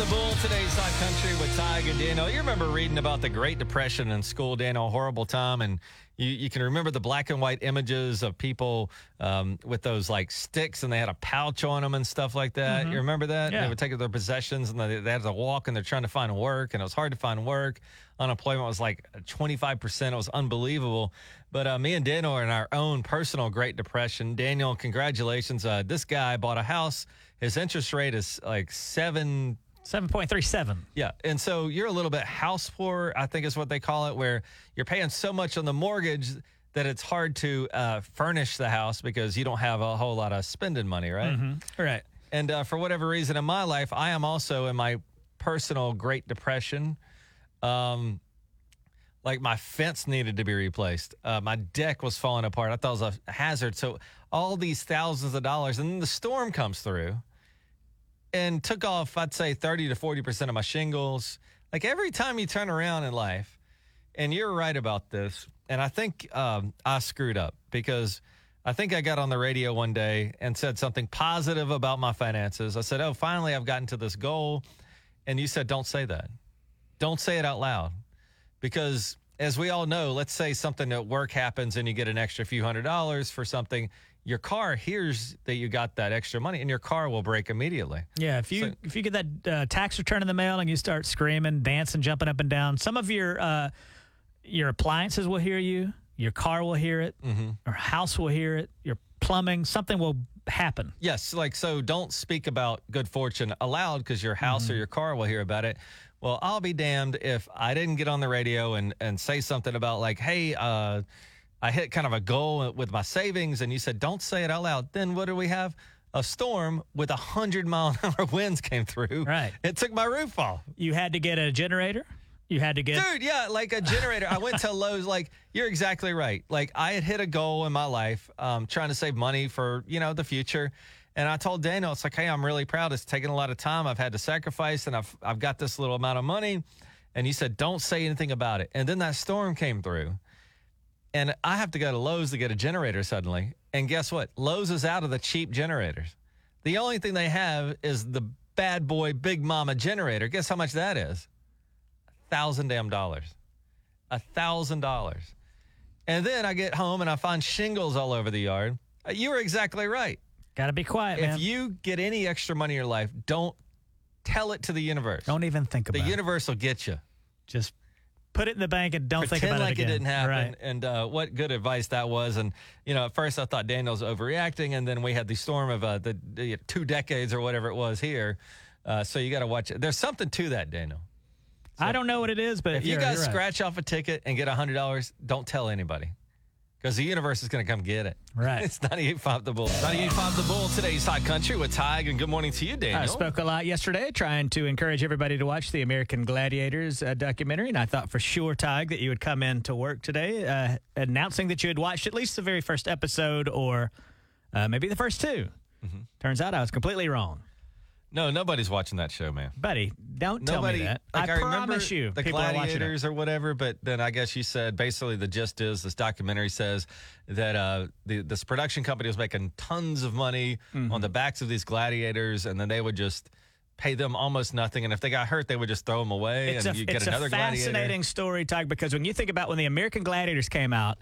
the Bull, Country with Tige and Daniel. You remember reading about the Great Depression in school, Daniel, a horrible time, and you, you can remember the black and white images of people um, with those like sticks and they had a pouch on them and stuff like that. You remember that? Yeah. They would take their possessions and they, they had to walk and they're trying to find work and it was hard to find work. Unemployment was like 25%. It was unbelievable. But uh, me and Daniel are in our own personal Great Depression. Daniel, congratulations. Uh, this guy bought a house. His interest rate is like seven 7.37. yeah. And so you're a little bit house poor, I think is what they call it, where you're paying so much on the mortgage that it's hard to uh, furnish the house because you don't have a whole lot of spending money, right? Right. And uh, for whatever reason in my life, I am also in my personal Great Depression. Um, like my fence needed to be replaced. Uh, my deck was falling apart. I thought it was a hazard. So all these thousands of dollars, and then the storm comes through and took off, I'd say 30 to 40% of my shingles. Like every time you turn around in life, and you're right about this, and I think um, I screwed up because I think I got on the radio one day and said something positive about my finances. I said, Oh, finally, I've gotten to this goal. And you said, Don't say that. Don't say it out loud. Because as we all know, let's say something at work happens and you get an extra few hundred dollars for something, your car hears that you got that extra money and your car will break immediately. Yeah, if you So- if you get that uh, tax return in the mail and you start screaming, dancing, jumping up and down, some of your uh, your appliances will hear you, your car will hear it, Mm-hmm. your house will hear it, your plumbing, something will happen. Yes, like so don't speak about good fortune aloud because your house or your car will hear about it. Well, I'll be damned if I didn't get on the radio and and say something about like, hey, uh, I hit kind of a goal with my savings, and you said don't say it out loud. Then what do we have? A storm with a hundred mile an hour winds came through. Right. It took my roof off. You had to get a generator. You had to get Dude, yeah, like a generator. I went to Lowe's. Like, you're exactly right. Like, I had hit a goal in my life, um, trying to save money for you know the future. And I told Daniel, it's like, hey, I'm really proud. It's taken a lot of time. I've had to sacrifice, and I've I've got this little amount of money. And he said, don't say anything about it. And then that storm came through, and I have to go to Lowe's to get a generator suddenly. And guess what? Lowe's is out of the cheap generators. The only thing they have is the bad boy Big Mama generator. Guess how much that is? A thousand damn dollars. A thousand dollars. And then I get home and I find shingles all over the yard. Uh, You were exactly right. got to be quiet, man. If you get any extra money in your life, don't tell it to the universe. don't even think about it. The universe will get you. Just put it in the bank and don't think Pretend about like it again. didn't happen. Right. And uh, what good advice that was. And you know, at first I thought Daniel's overreacting, and then we had the storm of uh, the, the two decades or whatever it was here. Uh, so you got to watch it. There's something to that, Daniel. I don't know what it is, but If you guys right. scratch off a ticket and get hundred dollars, don't tell anybody. Because the universe is going to come get it. Right. It's 98.5 The Bull. 98.5 The Bull, today's Hot Country with Tige, and good morning to you, Daniel. I spoke a lot yesterday trying to encourage everybody to watch the American Gladiators uh, documentary, and I thought for sure, Tige, that you would come in to work today uh, announcing that you had watched at least the very first episode or uh, maybe the first 2 Mm-hmm. Turns out I was completely wrong. No, nobody's watching that show, man. Buddy, don't Nobody. tell me that. Like, I, remember promise you, the people are watching it. gladiators or whatever. But then I guess you said basically the gist is this documentary says that uh, the, this production company was making tons of money Mm-hmm. on the backs of these gladiators, and then they would just pay them almost nothing. And if they got hurt, they would just throw them away, It's and you get it's another a fascinating story, Tige, because when you think about when the American Gladiators came out,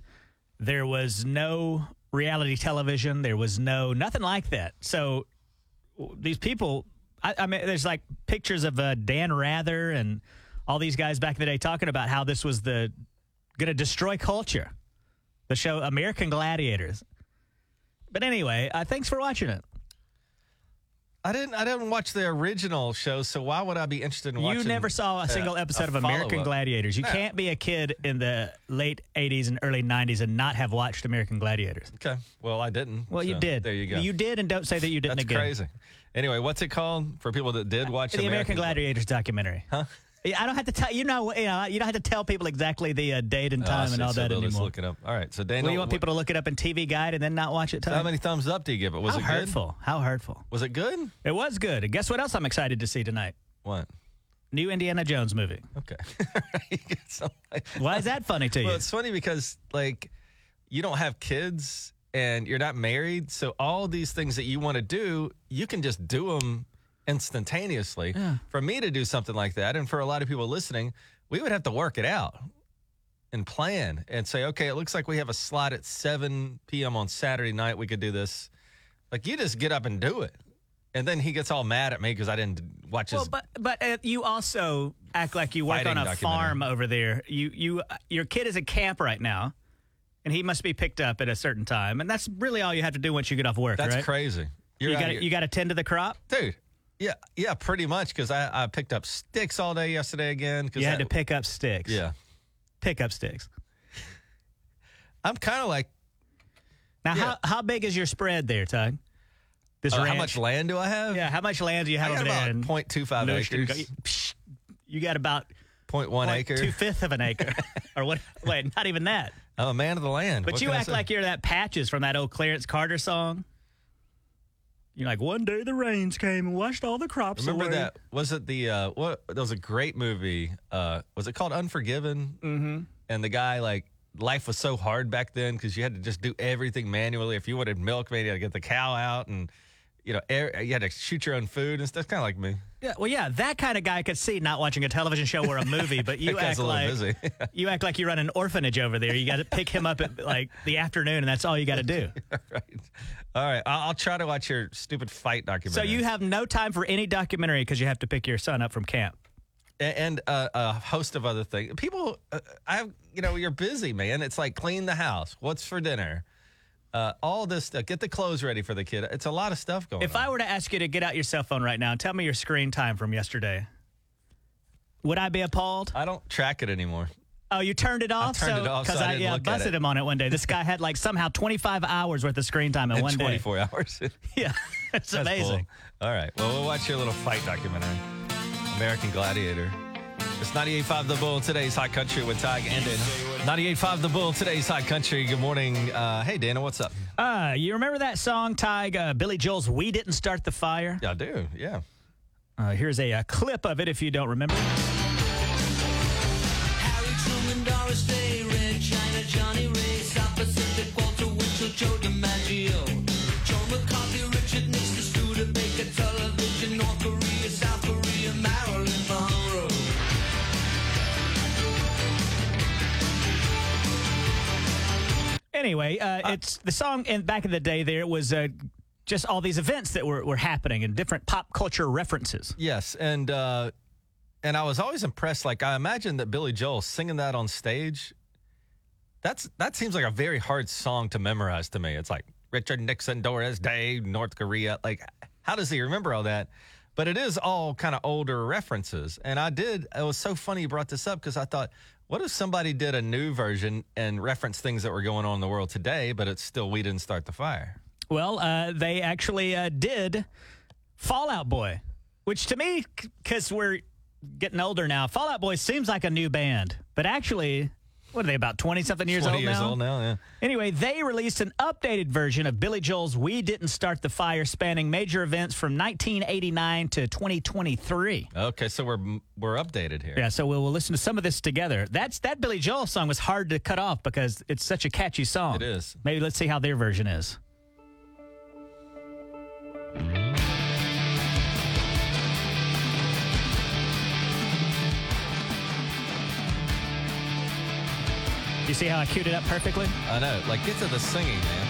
there was no reality television. There was no nothing like that. So these people, I, I mean, there's like pictures of uh, Dan Rather and all these guys back in the day talking about how this was the going to destroy culture. The show American Gladiators. But anyway, uh, thanks for watching it. I didn't. I didn't watch the original show, so why would I be interested in watching? You never saw a single uh, episode a of American? Gladiators. You No. can't be a kid in the late 80s and early 90s and not have watched American Gladiators. Okay. Well, I didn't. Well, you did. There you go. You did, and don't say that you didn't again. That's again. crazy. Anyway, what's it called for people that did watch The American Gladiators documentary. Huh? Yeah, I don't have to tell you know. You know, you don't have to tell people exactly the uh, date and Oh, time and all So that they'll just anymore. look it up. All right. So Daniel, Well, you want people to look it up in TV Guide and then not watch it? How many thumbs up do you give it? Was How it hurtful? How hurtful? Was it good? It was good. And guess what else I'm excited to see tonight? What? New Indiana Jones movie. Okay. Why is that funny to you? Well, it's funny because like you don't have kids and you're not married, so all these things that you want to do, you can just do them instantaneously. For me to do something like that, and for a lot of people listening, we would have to work it out and plan and say, okay, it looks like we have a slot at 7 p.m. on Saturday night. We could do this. Like you just get up and do it. And then he gets all mad at me because I didn't watch his. Well, but but uh, you also act like you work on a farm over there. You you uh, your kid is at camp right now, and he must be picked up at a certain time, and that's really all you have to do once you get off work. That's right? crazy. You're You got you got to tend to the crop. dude. Yeah, yeah, pretty much because I, I picked up sticks all day yesterday again. Cause You had I- to pick up sticks. Yeah, pick up sticks. I'm kind of like, Now, Yeah. how how big is your spread there, Tige? This uh, how much land do I have? Yeah, how much land do you I have got over there? about in 0.25 acres, You got about 0.1 acre. two fifth of an acre, or what? Wait, not even that. I'm man of the land. But What you can I act say? like you're that patches from that old Clarence Carter song. You're like, one day the rains came and washed all the crops away. Remember away. that? Was it the uh, what? That was a great movie. Uh, was it called Unforgiven? Mm-hmm. And the guy like life was so hard back then because you had to just do everything manually. If you wanted milk, maybe you had to get the cow out, and you know, air, you had to shoot your own food and stuff. Kind of like me. Yeah, well, yeah, that kind of guy could see not watching a television show or a movie, but you act like you act like you run an orphanage over there. You got to pick him up at like the afternoon, and that's all you got to do. right. All right. I'll, I'll try to watch your stupid fight documentary. So you have no time for any documentary because you have to pick your son up from camp. And uh, a host of other things. People, uh, I, you know, you're busy, man. It's like clean the house. What's for dinner? Uh, all this stuff. Get the clothes ready for the kid. It's a lot of stuff going If on. I were to ask you to get out your cell phone right now and tell me your screen time from yesterday, would I be appalled? I don't track it anymore. Oh, you turned it off? turned it off, so I I, yeah, busted him on it one day. This guy had like somehow 25 hours worth of screen time in one day. 24 hours. Yeah, it's That's amazing. cool. All right. Well, we'll watch your little fight documentary, American Gladiator. It's 98.5 The Bull, today's Hot Country with Tige and. 98.5 The Bull, today's Hot Country. Good morning. Uh, hey, Daniel, what's up? Uh, you remember that song, Tige? Uh, Billy Joel's "We Didn't Start the Fire." Yeah, I do. Yeah. Uh, here's a, uh clip of it if you don't remember. Anyway, uh, it's the song. And back in the day, there was uh, just all these events that were, were happening and different pop culture references. Yes, and uh, and I was always impressed. Like I imagine that Billy Joel singing that on stage. That's that seems like a very hard song to memorize to me. It's like Richard Nixon, Doris Day, North Korea. Like, how does he remember all that? But it is all kind of older references. And I did. It was so funny you brought this up because I thought, what if somebody did a new version and referenced things that were going on in the world today, but it's still we didn't start the fire. Well, uh, they actually uh, did Fall Out Boy, which to me, because we're getting older now, Fall Out Boy seems like a new band, but actually, what are they about twenty something years 20 old years now? old now. Yeah. Anyway, they released an updated version of Billy Joel's "We Didn't Start the Fire," spanning major events from 1989 to 2023. Okay, so we're we're updated here. Yeah, so we'll, we'll listen to some of this together. That's that Billy Joel song was hard to cut off because it's such a catchy song. It is. Maybe let's see how their version is. You see how I queued it up perfectly? I know. Like, get to the singing, man.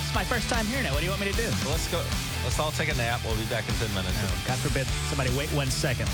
It's my first time here now. What do you want me to do? Let's go. Let's all take a nap. We'll be back in 10 minutes. Oh, God forbid somebody wait one second.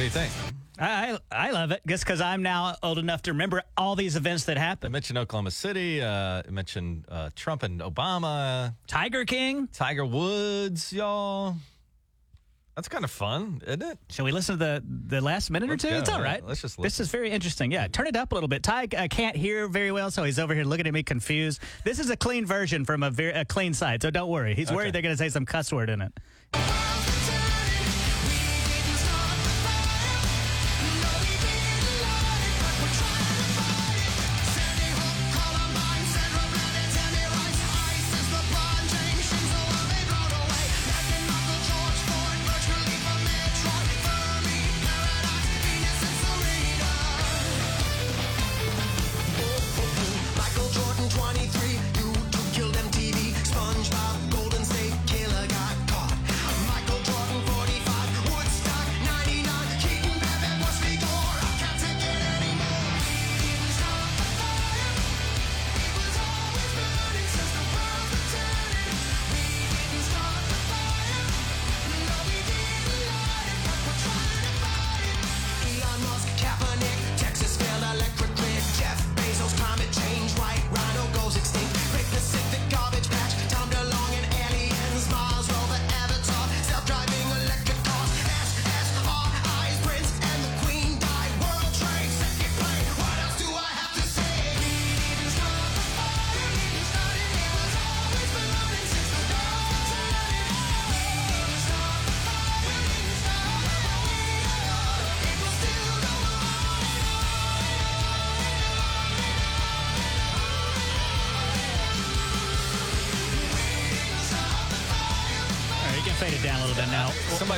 Do you think? I I love it just because I'm now old enough to remember all these events that happened. I mentioned Oklahoma City. Uh, I mentioned uh, Trump and Obama. Tiger King. Tiger Woods, y'all. That's kind of fun, isn't it? Shall we listen to the the last minute Let's or two? go. It's all right. Let's just This is very interesting. Yeah, turn it up a little bit. Tige uh, can't hear very well, so he's over here looking at me confused. This is a clean version from a very a clean site, so don't worry. He's Okay. worried they're going to say some cuss word in it.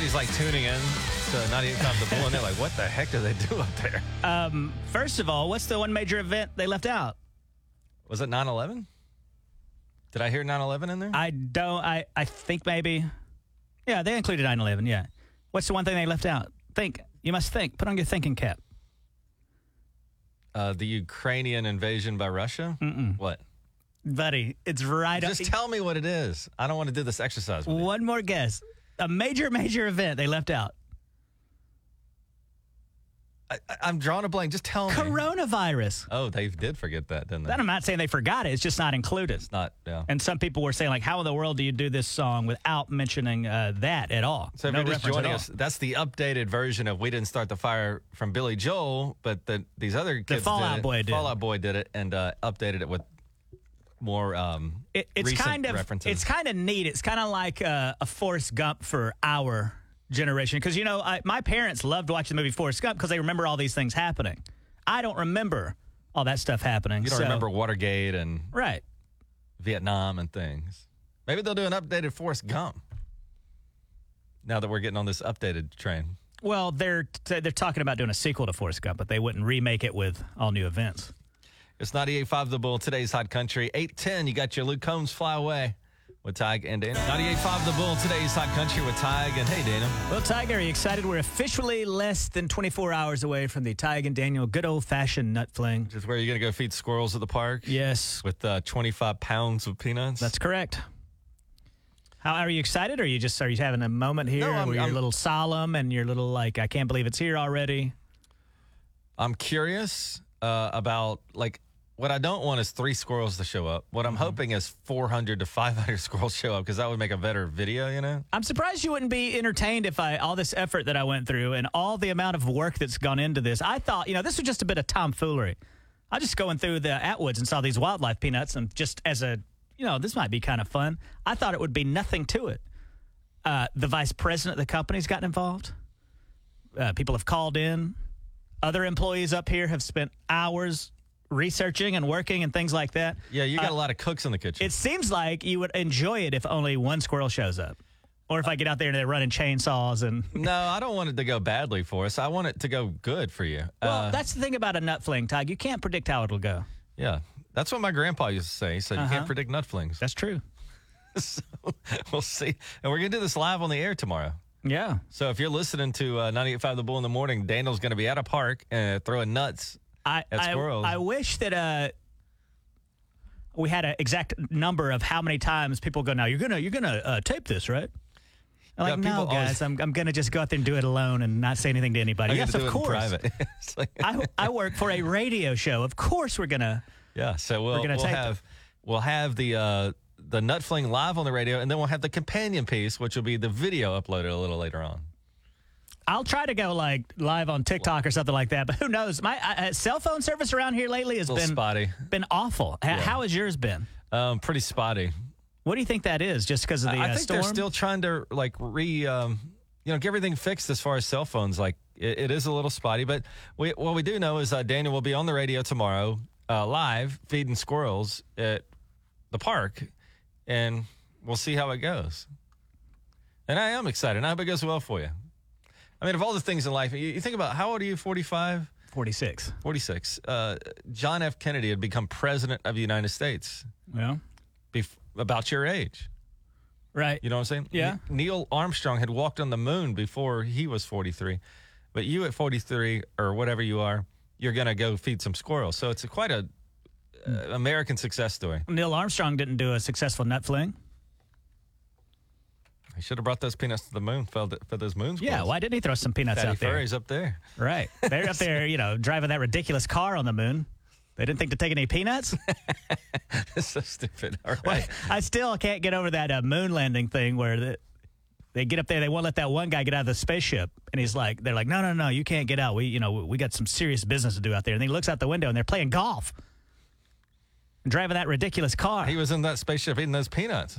Somebody's like tuning in to 98.5 The Bull, and they're like, what the heck do they do up there? Um, first of all, what's the one major event they left out? Was it 9 11? Did I hear 9 11 in there? I don't. I I think maybe. Yeah, they included 9/11. Yeah. What's the one thing they left out? Think. You must think. Put on your thinking cap. Uh, the Ukrainian invasion by Russia? Mm-mm. What? Buddy, it's right Just up. tell me what it is. I don't want to do this exercise. One more guess. A major, major event they left out. I, I'm drawing a blank. Just tell me. Coronavirus. Oh, they did forget that, didn't they? Then I'm not saying they forgot it. It's just not included. It's not, yeah. And some people were saying, like, how in the world do you do this song without mentioning uh, that at all? So if no you're just joining us, that's the updated version of "We Didn't Start the Fire" from Billy Joel, but the, these other kids, Fall did Out it. Boy did. Fall Out Boy did it and uh, updated it with more um, It, it's kind of references. it's kind of neat. It's kind of like uh, a Forrest Gump for our generation because you know I, my parents loved watching the movie Forrest Gump because they remember all these things happening. I don't remember all that stuff happening. you don't so- remember Watergate and right? Vietnam and things. Maybe they'll do an updated Forrest Gump. Now that we're getting on this updated train, Well, they're they're talking about doing a sequel to Forrest Gump, but they wouldn't remake it with all new events. It's 98.5 The Bull. Today's Hot Country 810. You got your Luke Combs Fly Away with Tige and Daniel. 98.5 The Bull. Today's Hot Country with Tige and Hey Daniel. Well, Tiger, are you excited? We're officially less than 24 hours away from the Tige and Daniel good old fashioned nut fling. Just where you're you going to go feed squirrels at the park? Yes, With uh, 25 pounds of peanuts. That's correct. How are you excited? Or are you just are you having a moment here No, I'm- where you're I'm- a little solemn and you're a little like I can't believe it's here already? I'm curious uh, about like what I don't want is three squirrels to show up. What I'm Mm-hmm. hoping is 400 to 500 squirrels show up because that would make a better video. You know, I'm surprised you wouldn't be entertained if I all this effort that I went through and all the amount of work that's gone into this. I thought you know this was just a bit of tomfoolery. I just going through the Atwoods and saw these wildlife peanuts and just as a you know this might be kind of fun. I thought it would be nothing to it. Uh, the vice president of the company's gotten involved. Uh, people have called in. Other employees up here have spent hours researching and working and things like that. yeah, you got Uh, a lot of cooks in the kitchen. It seems like you would enjoy it if only one squirrel shows up. Or if I get out there and they're running chainsaws and no, I don't want it to go badly for us. I want it to go good for you. well, Uh, that's the thing about a nut fling, Tige. You can't predict how it'll go. yeah, that's what my grandpa used to say. He said you Uh-huh. can't predict nut flings. That's true. so we'll see, and we're gonna do this live on the air tomorrow. Yeah. So if you're listening to uh, 98.5 The Bull in the morning, Daniel's going to be at a park uh, throwing nuts. I I. I wish that uh we had an exact number of how many times people go. Now you're gonna you're gonna uh, tape this, right? I'm like, no, people always- guys, I'm, I'm going to just go out there and do it alone and not say anything to anybody. I yes, of do it in course. like- I, I work for a radio show. Of course, we're going to. yeah, so we'll, gonna we'll have we'll have the uh, the nut fling live on the radio, and then we'll have the companion piece, which will be the video uploaded a little later on. I'll try to go like live on TikTok or something like that, but who knows? My uh, cell phone service around here lately has been spotty, been awful. H- How has yours been? um, pretty spotty. What do you think that is? Just because of the I uh, think storm? they're still trying to like re, um, you know, get everything fixed as far as cell phones. Like it, it is a little spotty, but we, what we do know is uh, Daniel will be on the radio tomorrow, uh, live feeding squirrels at the park, and we'll see how it goes. And I am excited. I hope it goes well for you. I mean, of all the things in life, you, you think about how old are you? Forty five. 46. 46. Uh, John F. Kennedy had become president of the United States Well, bef- about your age. right. You know what I'm saying? Yeah. Ne- Neil Armstrong had walked on the moon before he was 43. But you at 43 or whatever you are, you're going to go feed some squirrels. So it's a, quite a uh, American success story. Neil Armstrong didn't do a successful nut fling. He should have brought those peanuts to the moon, fed those moon squirrels. Yeah, why didn't he throw some peanuts Fatty out there? furries up there. Right. They're up there, you know, driving that ridiculous car on the moon. They didn't think to take any peanuts. That's so stupid. All right. I still can't get over that uh, moon landing thing where the, they get up there, they won't let that one guy get out of the spaceship, and he's like, they're like, no, no, no, you can't get out. We, you know, we got some serious business to do out there. And he looks out the window, and they're playing golf, driving that ridiculous car. He was in that spaceship eating those peanuts.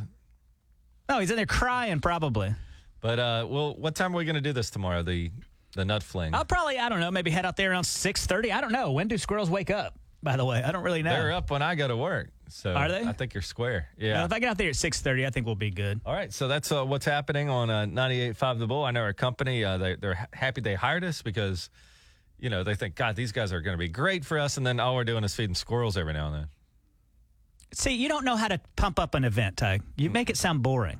No, he's in there crying probably. But uh, well, what time are we going to do this tomorrow? The the nut fling. I'll probably, I don't know, maybe head out there around six thirty. I don't know. When do squirrels wake up? By the way, I don't really know. They're up when I go to work. So Are they? I think you're square. Now, Yeah. if I get out there at six thirty, I think we'll be good. All right, so that's uh, what's happening on uh, 98.5 The Bull. I know our company, uh, they, they're happy they hired us because, you know, they think, God, these guys are going to be great for us. And then all we're doing is feeding squirrels every now and then. See, you don't know how to pump up an event, Tige. You make it sound boring.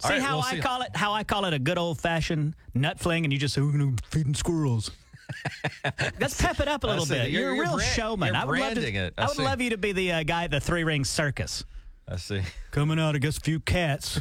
See right, how we'll I see. call it? How I call it a good old fashioned nut fling, and you just say we're gonna feeding squirrels. Let's pep it up a little bit. You're- You're, a real brand- showman. I would love to. I I would love you to be the uh, guy at the three ring circus. I see Coming out, I guess a few cats,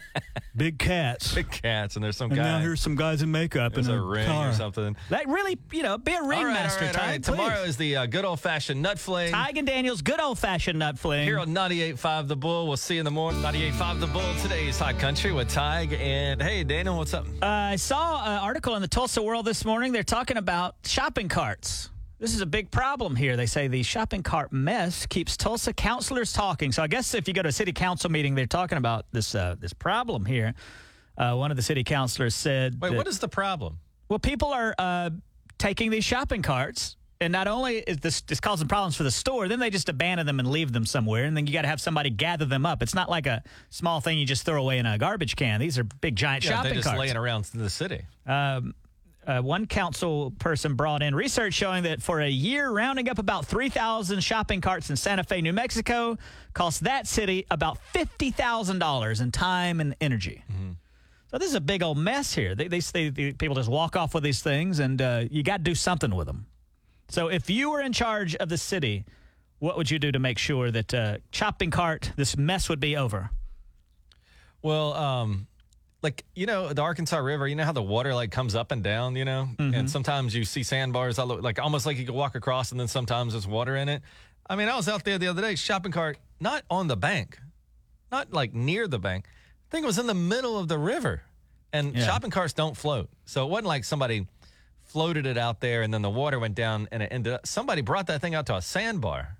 big cats, big cats, and there's some and guy. now here's some guys in makeup there's in a a, ring car. or something. That really, you know, be a All right, all ringmaster, right, all Tige. right. Tomorrow is the uh, good old fashioned nut fling. Tige and Daniels, good old fashioned nut fling. Here on 98.5 The Bull. We'll see you in the morning. 98.5 The Bull. Today's Hot Country with Tige. And hey, Daniel, what's up? Uh, I saw an article in the Tulsa World this morning. They're talking about shopping carts. This is a big problem here. They say the shopping cart mess keeps Tulsa councilors talking. So I guess if you go to a city council meeting, they're talking about this uh, this problem here. Uh, one of the city councilors said, Wait, that- what is the problem? well, people are uh, taking these shopping carts, and not only is this, this causing problems for the store, then they just abandon them and leave them somewhere, and then you got to have somebody gather them up. It's not like a small thing you just throw away in a garbage can. These are big, giant Yeah, shopping they're just carts laying around in the city. Uh, one council person brought in research showing that for a year, rounding up about 3,000 shopping carts in Santa Fe, New Mexico, cost that city about $50,000 in time and energy. So this is a big old mess here. They, they, they, they- people just walk off with these things, and uh, you got to do something with them. So if you were in charge of the city, what would you do to make sure that uh, shopping cart, this mess would be over? Well, um, like you know, the Arkansas River. You know how the water like comes up and down. You know, and mm-hmm. sometimes you see sandbars, all look like almost like you can walk across, and then sometimes there's water in it. I mean, I was out there the other day, shopping cart, not on the bank, not like near the bank. I think it was in the middle of the river, and Yeah. shopping carts don't float, so it wasn't like somebody floated it out there and then the water went down and it ended up. Somebody brought that thing out to a sandbar.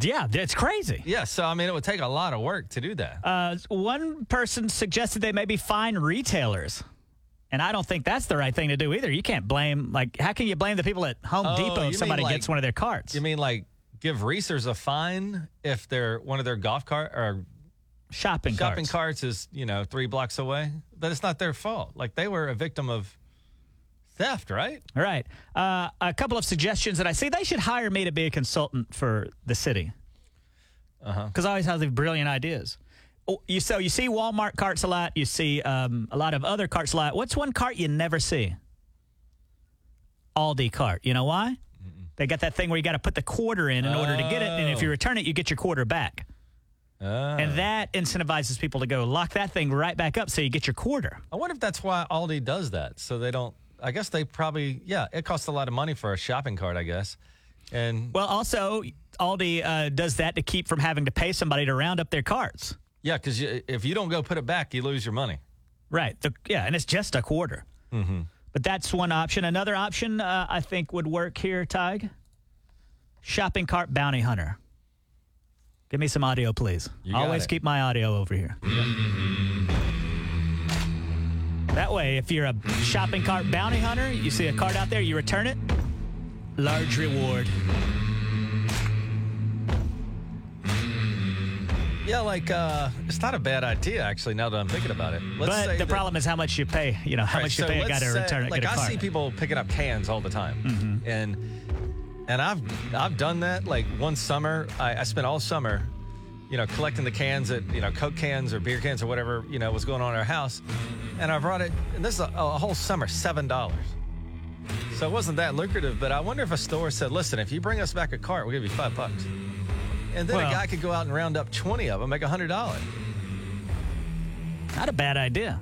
Yeah, it's crazy. Yeah, so I mean, it would take a lot of work to do that. Uh, one person suggested they maybe fine retailers. And I don't think that's the right thing to do either. You can't blame, like, how can you blame the people at Home Oh, Depot if somebody like- gets one of their carts? You mean like give racers a fine if they're one of their golf cart or shopping, shopping carts. carts is you know three blocks away? But it's not their fault. Like they were a victim of theft, right? Right. Uh, a couple of suggestions that I see. They should hire me to be a consultant for the city. Uh-huh. Because I always have these brilliant ideas. Oh, You so you see Walmart carts a lot. You see um, a lot of other carts a lot. What's one cart you never see? Aldi cart. You know why? They got that thing where you got to put the quarter in in order to get it, and if you Oh. return it, you get your quarter back. And that incentivizes people to go lock that thing right back up so you get your quarter. I wonder if that's why Aldi does that. So they don't. I guess they probably. Yeah, it costs a lot of money for a shopping cart. I guess. And Well, also, Aldi uh, does that to keep from having to pay somebody to round up their carts. yeah, because if you don't go put it back, you lose your money. Right. The, yeah, and it's just a quarter. Mm-hmm. But that's one option. Another option uh, I think would work here, Tige. Shopping cart bounty hunter. Give me some audio, please. Always it. keep my audio over here. That way, if you're a shopping cart bounty hunter, you see a cart out there, you return it, large reward. Yeah, like uh, it's not a bad idea actually. Now that I'm thinking about it, let's but the that- problem is how much you pay. You know, how Right, much you so pay a guy to return it. Like I see people picking up cans all the time, Mm-hmm. and and I've I've done that. Like one summer, I, I spent all summer, you know, collecting the cans that you know, Coke cans or beer cans or whatever you know was going on in our house, and I brought it. And this is a, a whole summer, seven dollars. So it wasn't that lucrative, but I wonder if a store said, "Listen, if you bring us back a cart, we'll give you five bucks." And then Well- a guy could go out and round up twenty of them, make a hundred dollars. Not a bad idea.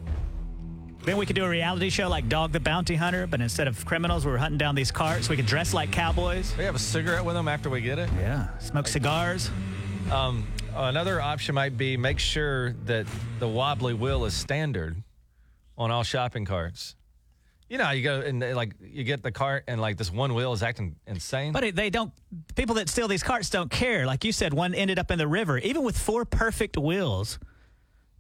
Then we could do a reality show like Dog the Bounty Hunter, but instead of criminals, we were hunting down these carts. We could dress like cowboys. We have a cigarette with them after we get it. Yeah. Smoke cigars. Um, another option might be make sure that the wobbly wheel is standard on all shopping carts. You know, you go and they, like you get the cart and like this one wheel is acting insane. But it, they don't, people that steal these carts don't care. Like you said, one ended up in the river. Even with four perfect wheels,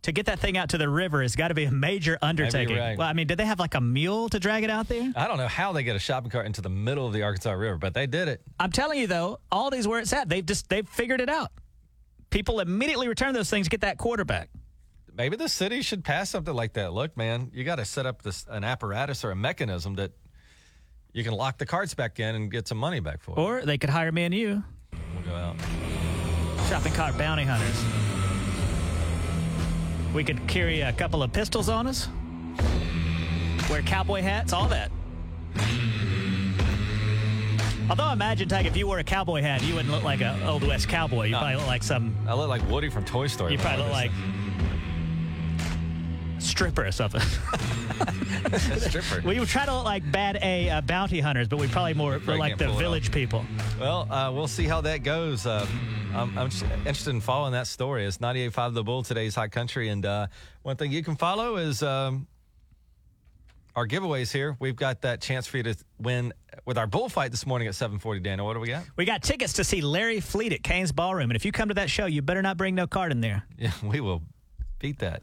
to get that thing out to the river has got to be a major undertaking. right. Well, I mean, did they have like a mule to drag it out there? I don't know how they get a shopping cart into the middle of the Arkansas River, but they did it. I'm telling you though, all these where it's at. They've just, they've figured it out. People immediately return those things, get that quarterback. Maybe the city should pass something like that. Look, man, you got to set up this an apparatus or a mechanism that you can lock the carts back in and get some money back for. Or they could hire me and you, we'll go out. shopping cart bounty hunters. We could carry a couple of pistols on us, wear cowboy hats, all that. Although I imagine, Tige, if you wore a cowboy hat, you wouldn't look like an old west cowboy. You No. probably look like some. I look like Woody from Toy Story. You probably look like stripper or something. stripper. we would try to look like bad A uh, bounty hunters, but we probably more look like the pull it off. village people. Well, uh, we'll see how that goes. Uh, I'm, I'm interested in following that story. It's 98.5 The Bull, today's hot country. And uh, one thing you can follow is um, our giveaways here. We've got that chance for you to win with our bullfight this morning at 740, Daniel. What do we got? We got tickets to see Larry Fleet at Cain's Ballroom, and if you come to that show, you better not bring no card in there. Yeah, we will beat that.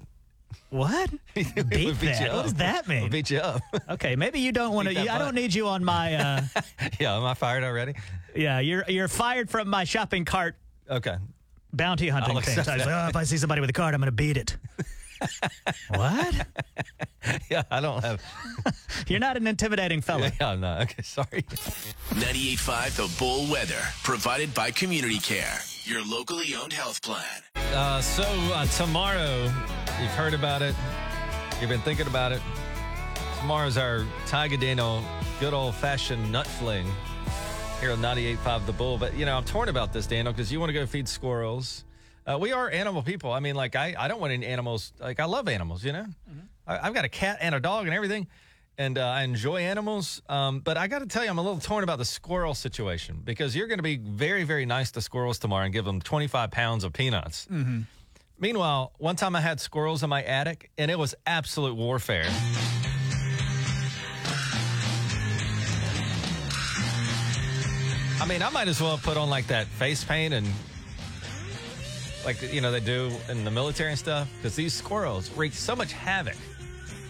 What? We will Beat beat that? you What does that mean? We'll beat you up. Okay, maybe you don't want to. I don't need you on my. Uh, yeah, am I fired already? yeah, you're you're fired from my shopping cart Okay. bounty hunting I'll thing. So I was that. like, oh, if I see somebody with a card, I'm going to beat it. what? Yeah, I don't have. You're not an intimidating fella. Yeah, I'm not. Okay, sorry. 98.5 The Bull Weather, provided by Community Care, your locally owned health plan. Uh, so uh, tomorrow, you've heard about it. You've been thinking about it. Tomorrow's our Tiger Daniel good old fashioned nut fling here on 98.5 The Bull. But, you know, I'm torn about this, Daniel, because you want to go feed squirrels. Uh, we are animal people. I mean, like, I, I don't want any animals. Like, I love animals, you know? I, I've got a cat and a dog and everything. And uh, I enjoy animals. Um, but I got to tell you, I'm a little torn about the squirrel situation because you're going to be very, very nice to squirrels tomorrow and give them 25 pounds of peanuts. Meanwhile, one time I had squirrels in my attic and it was absolute warfare. I mean, I might as well put on like that face paint and like, you know, they do in the military and stuff because these squirrels wreak so much havoc.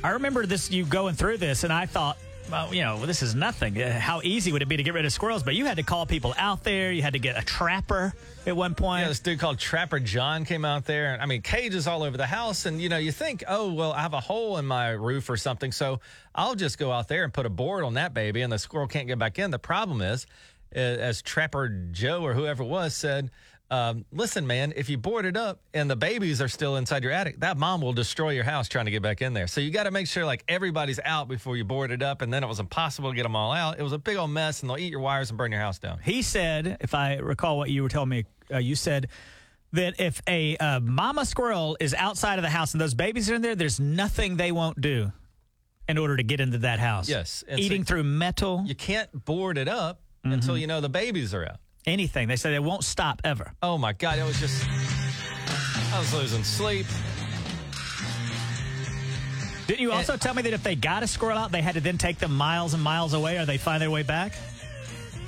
I remember this you going through this, and I thought, well, you know, this is nothing. Uh, How easy would it be to get rid of squirrels? But you had to call people out there. You had to get a trapper at one point. Yeah, this dude called Trapper John came out there. I mean, cages all over the house. And, you know, you think, oh, well, I have a hole in my roof or something. So I'll just go out there and put a board on that baby and the squirrel can't get back in. The problem is, uh, as Trapper Joe or whoever it was said, um, listen, man, if you board it up and the babies are still inside your attic, that mom will destroy your house trying to get back in there. So you got to make sure like everybody's out before you board it up. And then it was impossible to get them all out. It was a big old mess and they'll eat your wires and burn your house down. He said, if I recall what you were telling me, uh, you said that if a uh, mama squirrel is outside of the house and those babies are in there, there's nothing they won't do in order to get into that house. Yes, and so- Eating through metal, You can't board it up Mm-hmm. until you know the babies are out. Anything. They say they won't stop ever. Oh my God, it was just. I was losing sleep. Didn't you also tell me that if they got a squirrel out, they had to then take them miles and miles away or they find their way back?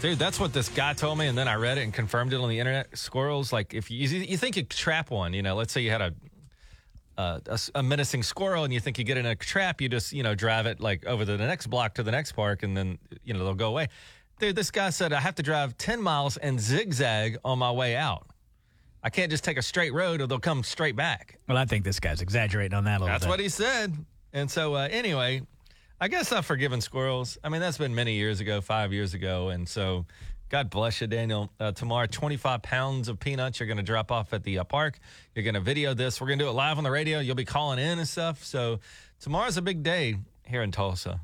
Dude, that's what this guy told me, and then I read it and confirmed it on the internet. Squirrels, like if you you think you trap one, you know, let's say you had a uh, a, a menacing squirrel, and you think you get in a trap, you just you know drive it like over to the next block to the next park, and then you know they'll go away. Dude, this guy said I have to drive ten miles and zigzag on my way out. I can't just take a straight road, or they'll come straight back. Well, I think this guy's exaggerating on that a little bit. That's bit. what he said. And so, uh, anyway, I guess I've forgiven squirrels. I mean, that's been many years ago, five years ago. And so, God bless you, Daniel. Uh, tomorrow, 25 pounds of peanuts you're going to drop off at the uh, park. You're going to video this. We're going to do it live on the radio. You'll be calling in and stuff. So, tomorrow's a big day here in Tulsa.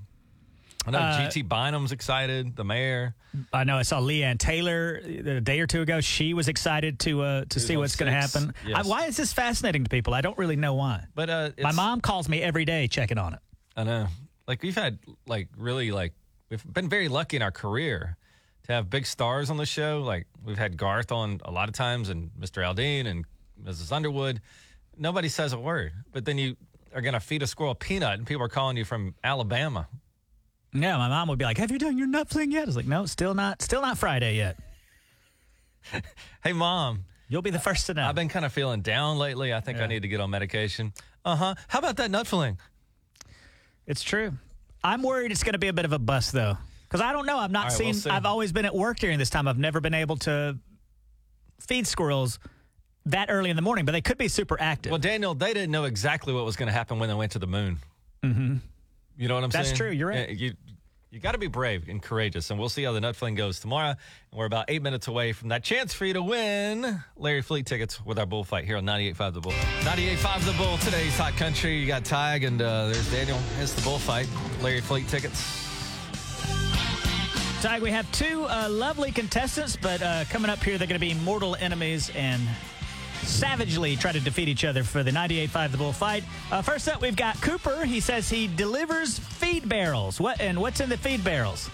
I know Uh, GT Bynum's excited, the mayor. I know I saw LeAnne Taylor a day or two ago. She was excited to uh, to see what's going to happen. Yes. I, why is this fascinating to people? I don't really know why. But uh, My mom calls me every day checking on it. I know. Like we've had like really like we've been very lucky in our career to have big stars on the show. Like we've had Garth on a lot of times and Mr. Aldean and Mrs. Underwood. Nobody says a word. But then you are gonna feed a squirrel a peanut and people are calling you from Alabama. Yeah, my mom would be like, "Have you done your nut fling yet?" I was like, "No, still not. Still not Friday yet. Hey mom, You'll be the first to know." I've been kind of feeling down lately. I think I need to get on medication. Uh-huh. How about that nut filling? It's true. I'm worried it's going to be a bit of a bust though, because I don't know. I've not right, seen. we'll see. I've always been at work during this time. I've never been able to feed squirrels that early in the morning, but they could be super active. Well, Daniel, they didn't know exactly what was going to happen when they went to the moon. Mm-hmm. You know what I'm That's saying? That's true, you're right. You, you got to be brave and courageous, and we'll see how the nut fling goes tomorrow. And we're about eight minutes away from that chance for you to win Larry Fleet tickets with our bullfight here on 98.5 The Bull. 98.5 The Bull, today's hot country. You got Tige, and uh, there's Daniel. It's the bullfight. Larry Fleet tickets. Tige, we have two uh, lovely contestants, but uh, coming up here, they're going to be mortal enemies and savagely try to defeat each other for the 98.5 The Bull fight. Uh, first up, we've got Cooper. He says he delivers feed barrels. What and what's in the feed barrels?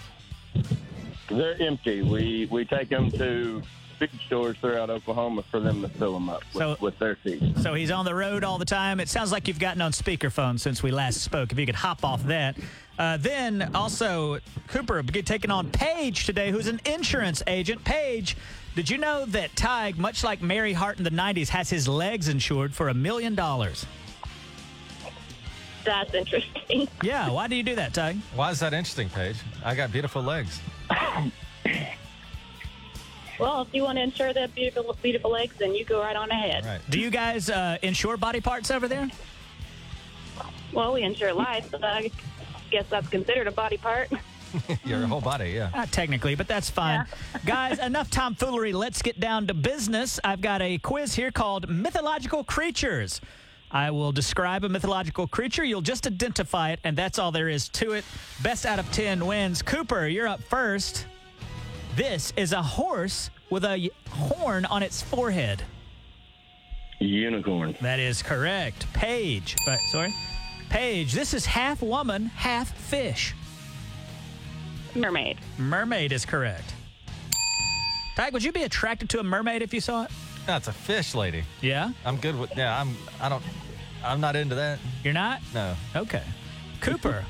They're empty. We we take them to feed stores throughout Oklahoma for them to fill them up with, So- with their feed. So he's on the road all the time. It sounds like you've gotten on speakerphone since we last spoke. If you could hop off that. Uh, then also, Cooper taking on Paige today, who's an insurance agent. Paige, did you know that Tige, much like Mary Hart in the 90s, has his legs insured for a million dollars? That's interesting. Yeah, why do you do that, Tige? Why is that interesting, Paige? I got beautiful legs. Well, if you want to insure the beautiful, beautiful legs, then you go right on ahead. Right. Do you guys uh, insure body parts over there? Well, we insure life, so I guess that's considered a body part. Your whole body, yeah. Not technically, but that's fine. Guys, enough tomfoolery. Let's get down to business. I've got a quiz here called Mythological Creatures. I will describe a mythological creature. You'll just identify it, and that's all there is to it. Best out of 10 wins. Cooper, you're up first. This is a horse with a horn on its forehead. Unicorn. That is correct. Paige, but sorry. Paige, this is half woman, half fish. Mermaid. Mermaid is correct. Tig, would you be attracted to a mermaid if you saw it? That's a fish lady. Yeah? I'm good with, yeah, I'm, I don't, I'm not into that. You're not? No. Okay. Cooper.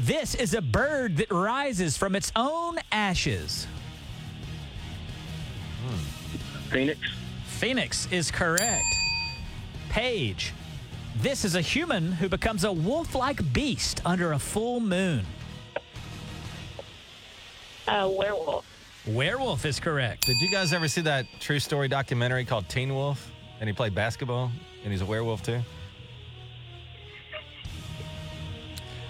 this is a bird that rises from its own ashes. Hmm. Phoenix. Phoenix is correct. Paige. This is a human who becomes a wolf like beast under a full moon. Uh, werewolf. Werewolf is correct. Did you guys ever see that true story documentary called Teen Wolf? And he played basketball and he's a werewolf too?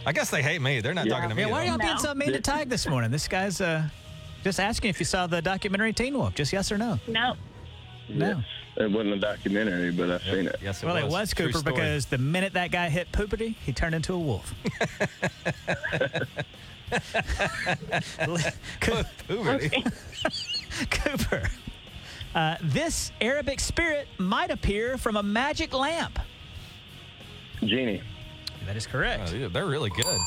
I guess they hate me. They're not Yeah. talking to me. Yeah, why are y'all being No. so mean to Tige this morning? This guy's uh, just asking if you saw the documentary Teen Wolf. Just yes or no? No. No. It wasn't a documentary, but I've seen it. Yes, it Well, was. it was True Cooper story. because the minute that guy hit puberty, he turned into a wolf. Co- Puberty. Cooper. Uh, this Arabic spirit might appear from a magic lamp. Genie. That is correct. Oh, they're really good.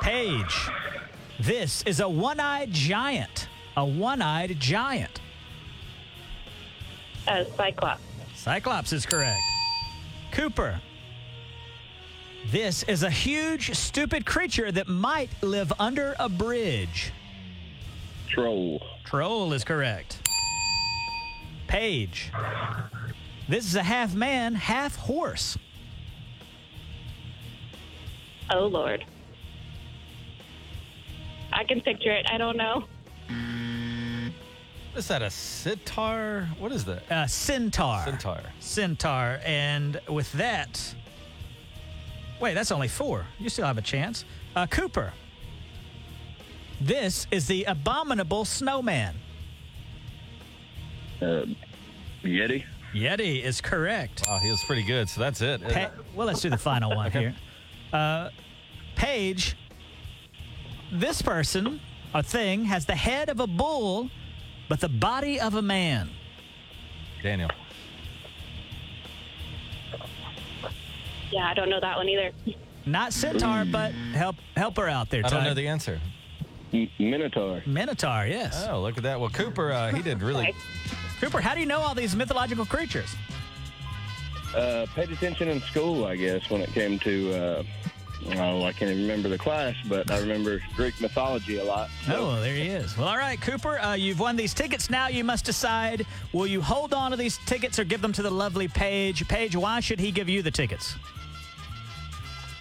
Paige. This is a one eyed giant. A one eyed giant. Uh, Cyclops. Cyclops is correct. Cooper. This is a huge, stupid creature that might live under a bridge. Troll. Troll is correct. Paige. This is a half man, half horse. Oh, Lord. I can picture it. I don't know. Is that a sitar? What is that? Uh, centaur. Centaur. Centaur. And with that, wait, that's only four. You still have a chance. Uh, Cooper. This is the abominable snowman. Uh, Yeti. Yeti is correct. Wow, he was pretty good. So that's it. Pa- well, let's do the final one here. Uh, Paige, this person a thing has the head of a bull, but the body of a man. Daniel. Yeah, I don't know that one either. Not centaur, but help help her out there. I don't know the answer. M- Minotaur. Minotaur. Yes. Oh, look at that. Well, Cooper, uh, he did really. Cooper, how do you know all these mythological creatures? Uh, paid attention in school, I guess, when it came to. Uh, oh, I can't even remember the class, but I remember Greek mythology a lot. So, Oh, there he is. Well, all right, Cooper, uh, you've won these tickets. Now you must decide: will you hold on to these tickets or give them to the lovely Paige? Paige, why should he give you the tickets?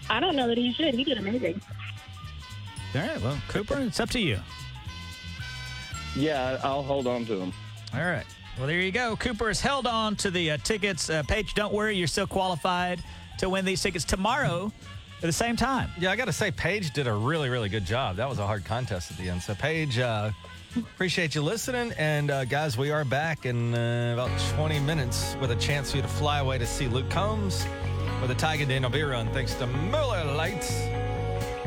I don't know that he should. He did amazing. All right. Well, Cooper, it's up to you. yeah, I- I'll hold on to them. All right. Well, there you go. Cooper has held on to the uh, tickets. Uh, Paige, don't worry. You're still qualified to win these tickets tomorrow at the same time. Yeah, I got to say, Paige did a really, really good job. That was a hard contest at the end. So, Paige, uh, appreciate you listening. And, uh, guys, we are back in uh, about 20 minutes with a chance for you to fly away to see Luke Combs with a Tige and Daniel beer run, thanks to Miller Lite.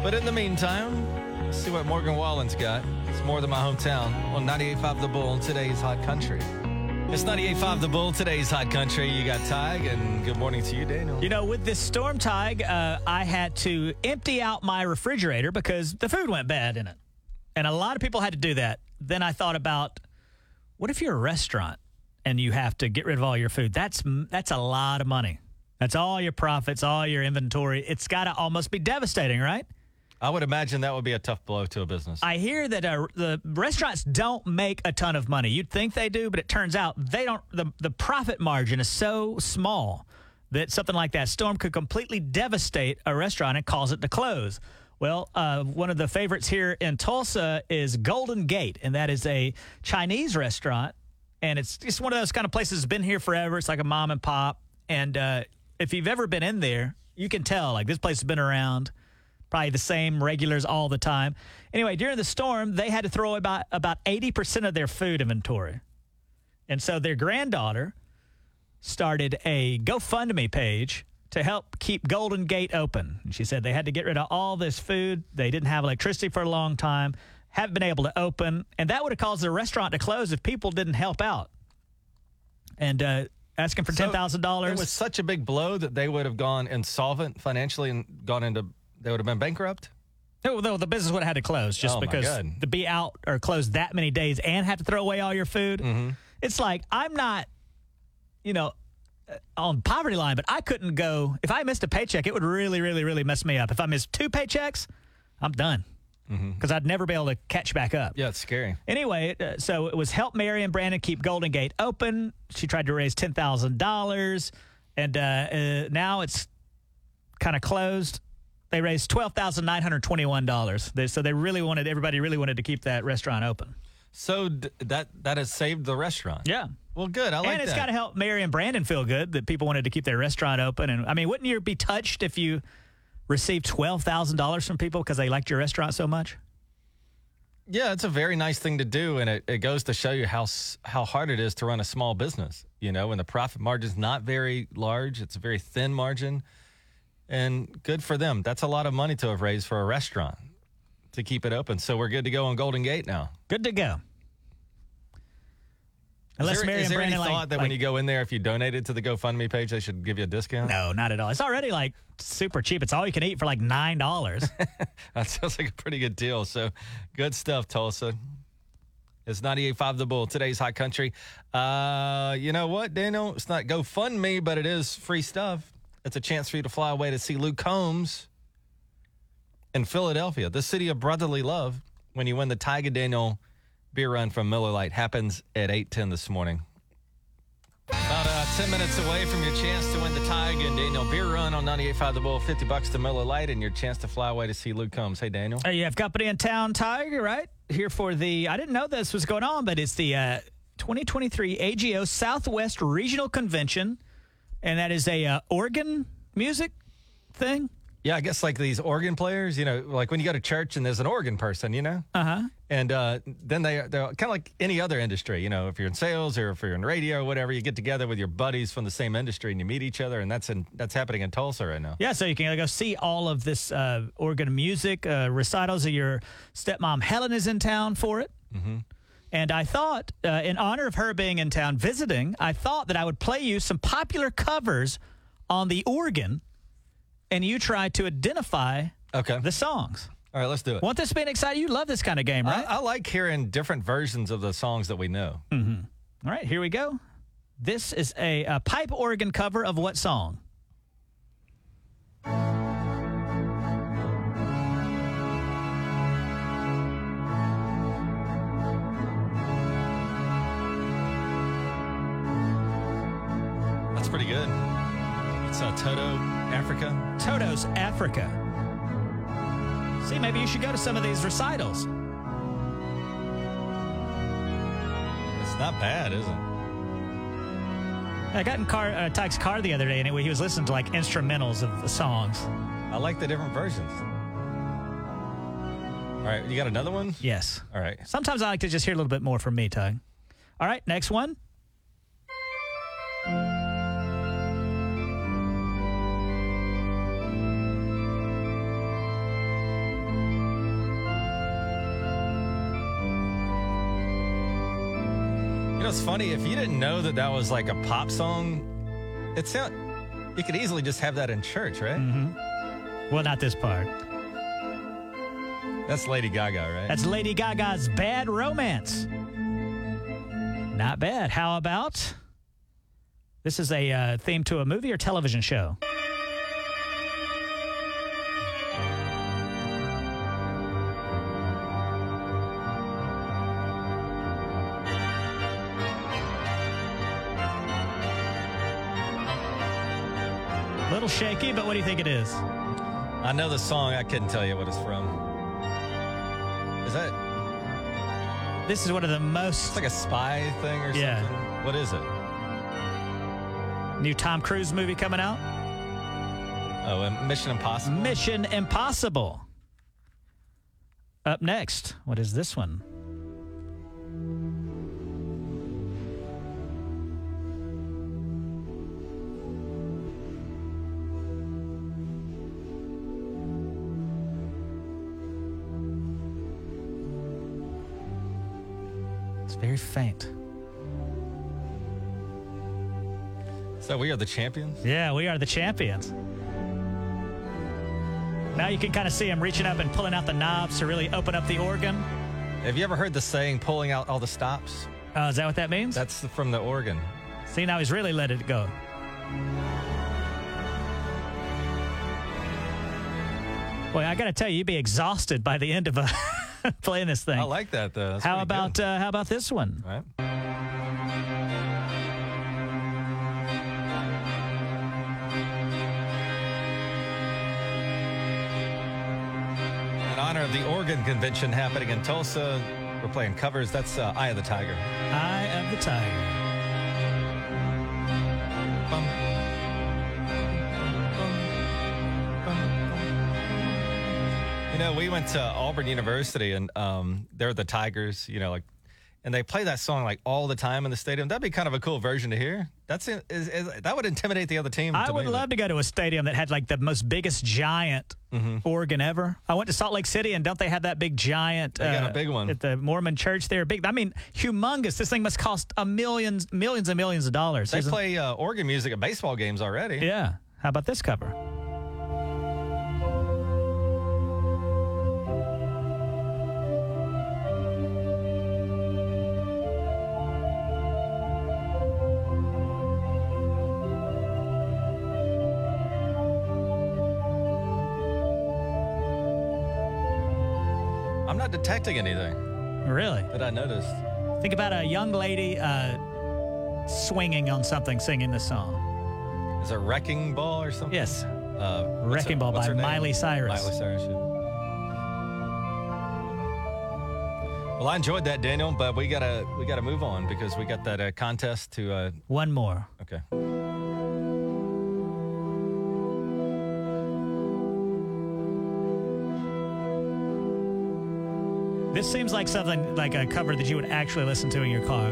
But in the meantime, let's see what Morgan Wallen's got. It's more than my hometown on 98.5 The Bull, today's hot country. It's 98.5 The Bull, today's hot country. You got Tige, and good morning to you, Daniel. You know, with this storm tide, uh, I had to empty out my refrigerator because the food went bad in it. And a lot of people had to do that. Then I thought about what if you're a restaurant and you have to get rid of all your food? That's that's a lot of money. That's all your profits, all your inventory. It's got to almost be devastating, right? I would imagine that would be a tough blow to a business. I hear that uh, the restaurants don't make a ton of money. You'd think they do, but it turns out they don't. The, the profit margin is so small that something like that storm could completely devastate a restaurant and cause it to close. Well, uh, one of the favorites here in Tulsa is Golden Gate, and that is a Chinese restaurant. And it's just one of those kind of places that's been here forever. It's like a mom and pop. And uh, if you've ever been in there, you can tell like this place has been around probably the same regulars all the time. Anyway, during the storm, they had to throw about about 80% of their food inventory. And so their granddaughter started a GoFundMe page to help keep Golden Gate open. And she said they had to get rid of all this food. They didn't have electricity for a long time, haven't been able to open, and that would have caused the restaurant to close if people didn't help out. And uh, asking for So, ten thousand It dollars. was such a big blow that they would have gone insolvent financially and gone into, they would have been bankrupt. No, no, the business would have had to close just Oh, my because God. to be out or closed that many days and have to throw away all your food. Mm-hmm. It's like I'm not, you know, uh, on poverty line, but I couldn't go if I missed a paycheck. It would really, really, really mess me up. If I missed two paychecks, I'm done because I'd never be able to catch back up. Yeah, it's scary. Anyway, uh, so it was help Mary and Brandon keep Golden Gate open. She tried to raise ten thousand dollars, and uh, uh, now it's kind of closed. They raised twelve thousand nine hundred twenty-one dollars. So they really wanted everybody really wanted to keep that restaurant open. So d- that that has saved the restaurant. Yeah. Well, good. I like that. and it's got to help Mary and Brandon feel good that people wanted to keep their restaurant open. And I mean, wouldn't you be touched if you received twelve thousand dollars from people because they liked your restaurant so much? Yeah, it's a very nice thing to do, and it, it goes to show you how how hard it is to run a small business. You know, when the profit margin's not very large, it's a very thin margin, and good for them. That's a lot of money to have raised for a restaurant to keep it open. So we're good to go on Golden Gate now. Good to go. Unless is there, Mary is and there any Brandon like, thought that like, when you go in there, if you donated to the GoFundMe page, they should give you a discount? no, not at all. It's already like super cheap. It's all you can eat for like nine dollars. That sounds like a pretty good deal. So good stuff, Tulsa. It's 98.5 The Bull, today's hot country. Uh, you know what, Daniel? It's not GoFundMe, but it is free stuff. It's a chance for you to fly away to see Luke Combs in Philadelphia, the city of brotherly love, when you win the Tige and Daniel beer run from Miller Lite. Happens at 8.10 this morning. About uh, 10 minutes away from your chance to win the Tige and Daniel beer run on 98.5 The Bull, 50 bucks to Miller Lite, and your chance to fly away to see Luke Combs. Hey, Daniel. Uh, you have company in town, Tige, right? Here for the, I didn't know this was going on, but it's the uh, 2023 AGO Southwest Regional Convention, and that is a uh, organ music thing. Yeah, I guess like these organ players, you know, like when you go to church and there's an organ person, you know, Uh huh. and uh, then they they're kind of like any other industry, you know, if you're in sales or if you're in radio or whatever, you get together with your buddies from the same industry and you meet each other, and that's in that's happening in Tulsa right now. Yeah, so you can go see all of this uh, organ music uh, recitals. Your stepmom Helen is in town for it. Mm-hmm. And I thought, uh, in honor of her being in town visiting, I thought that I would play you some popular covers on the organ, and you try to identify Okay, the songs. all right, let's do it. Won't this being exciting? You love this kind of game, right? I like hearing different versions of the songs that we know. All right, here we go. This is a, a pipe organ cover of what song? That's pretty good. It's uh, Toto, Africa. Toto's Africa. See, maybe you should go to some of these recitals. It's not bad, is it? I got in car, uh, Tige's car the other day, and it, he was listening to like instrumentals of the songs. I like the different versions. All right, you got another one? Yes. All right. Sometimes I like to just hear a little bit more from me, Tige. All right, next one. Know, it's funny if you didn't know that that was like a pop song. It sound you could easily just have that in church, right? Well, not this part. That's Lady Gaga, right? That's Lady Gaga's Bad Romance. Not bad. How about this is a uh, theme to a movie or television show? Shaky, but what do you think it is? I know the song. I couldn't tell you what it's from. Is that This is one of the most it's like a spy thing or Yeah. something? What is it? new Tom Cruise movie coming out. Oh, Mission Impossible. Mission Impossible. Up next, what is this one? Faint. so we are the champions. Yeah, we are the champions. Now you can kind of see him reaching up and pulling out the knobs to really open up the organ. Have you ever heard the saying "pulling out all the stops"? Oh, is that what that means? That's from the organ. see, now he's really let it go. Boy, I got to tell you, you'd be exhausted by the end of uh, playing this thing. I like that though. That's how about uh, how about this one? All right. In honor of the organ Convention happening in Tulsa, we're playing covers. That's uh, "Eye of the Tiger." Eye of the Tiger. You know, we went to Auburn University, and um, they're the Tigers. You know, like and they play that song like all the time in the stadium. That'd be kind of a cool version to hear. That's is, is, that would intimidate the other team. I would me, love to go to a stadium that had like the most biggest giant Mm-hmm. organ ever. I went to Salt Lake City, and don't they have that big giant? uh, They got a big one. at the Mormon church. there. big. I mean, humongous. This thing must cost a millions, millions and millions of dollars. They play uh, organ music at baseball games already. Yeah. How about this cover? Detecting anything Really? that I noticed. Think about a young lady uh, swinging on something, singing this song. Is it Wrecking Ball or something? Yes. Uh, what's Wrecking her- Ball what's by her name? Miley Cyrus. Miley Cyrus. yeah. Well, I enjoyed that, Daniel, but we gotta we gotta move on because we got that uh, contest to. Uh, One more. okay. This seems like something like a cover that you would actually listen to in your car.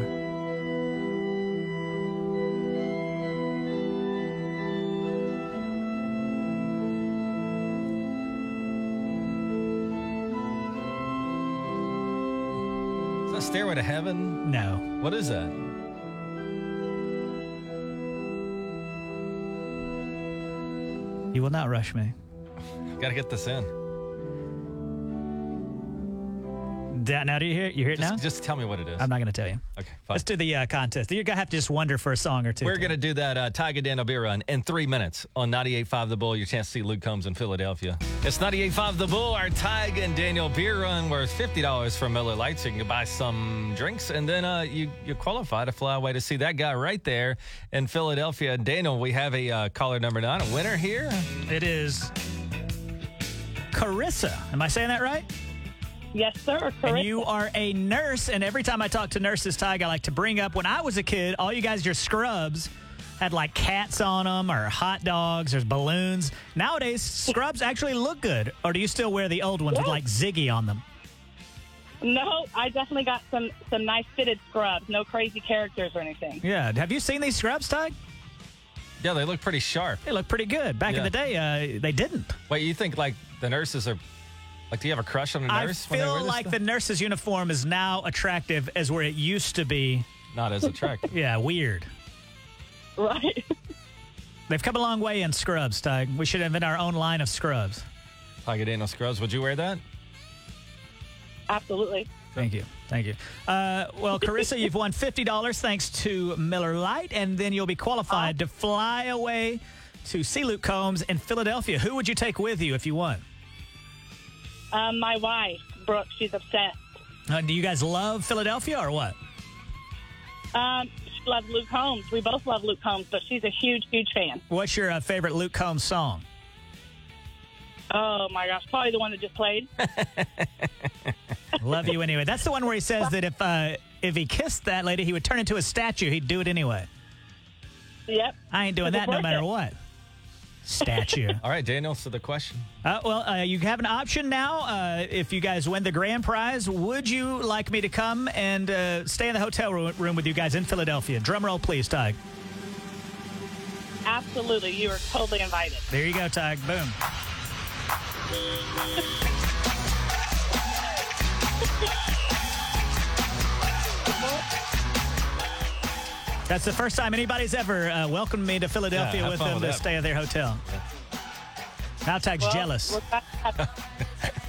Is that Stairway to Heaven? No. What is that? You will not rush me. Got to get this in. Da- Now, do you hear, you hear it Just, now? just tell me what it is. I'm not going to tell you. okay, fine. Let's do the uh, contest. You're going to have to just wonder for a song or two. We're going to do that uh, Tige and Daniel beer run in three minutes on 98.5 The Bull. Your chance to see Luke Combs in Philadelphia. It's 98.5 The Bull, our Tige and Daniel beer run worth $50 from Miller Lite. So you can buy some drinks and then uh, you, you qualify to fly away to see that guy right there in Philadelphia. Daniel, we have a uh, caller number nine, a winner here. It is Carissa. Am I saying that right? Yes, sir. Correct. And you are a nurse. And every time I talk to nurses, Tige, I like to bring up when I was a kid, all you guys, your scrubs had like cats on them or hot dogs, or balloons. Nowadays, scrubs actually look good. Or do you still wear the old ones with like Ziggy on them? no, I definitely got some some nice fitted scrubs. No crazy characters or anything. Yeah. Have you seen these scrubs, Tige? Yeah, they look pretty sharp. They look pretty good. Back in the day, uh, they didn't. Wait, you think like the nurses are like? Do you have a crush on a I nurse? when they wear feel this like stuff? the nurse's uniform is now attractive as where it used to be. not as attractive. Yeah, weird. Right. They've come a long way in scrubs, Tige. We should invent our own line of scrubs. Tige and Daniel scrubs. Would you wear that? Absolutely. Thank you. Thank you. Uh, well, Carissa, you've won $50 thanks to Miller Lite, and then you'll be qualified to fly away to see Luke Combs in Philadelphia. Who would you take with you if you won? Um, my wife, Brooke, she's upset. Uh, do you guys love Philadelphia or what? Um, she loves Luke Combs. We both love Luke Combs, but she's a huge, huge fan. What's your uh, favorite Luke Combs song? Oh my gosh, probably the one that just played. Love you anyway. That's the one where he says that if uh, if he kissed that lady, he would turn into a statue. He'd do it anyway. yep. I ain't doing that no matter what. Statue. All right, Daniel. So the question. Uh, well, uh, you have an option now. Uh, if you guys win the grand prize, would you like me to come and uh, stay in the hotel ro- room with you guys in Philadelphia? Drum roll, please, Tige. Absolutely. You are totally invited. There you go, Tige. Boom. That's the first time anybody's ever uh, welcomed me to Philadelphia Yeah, with them with to that. stay at their hotel. Now Tige's Well, jealous. we're glad to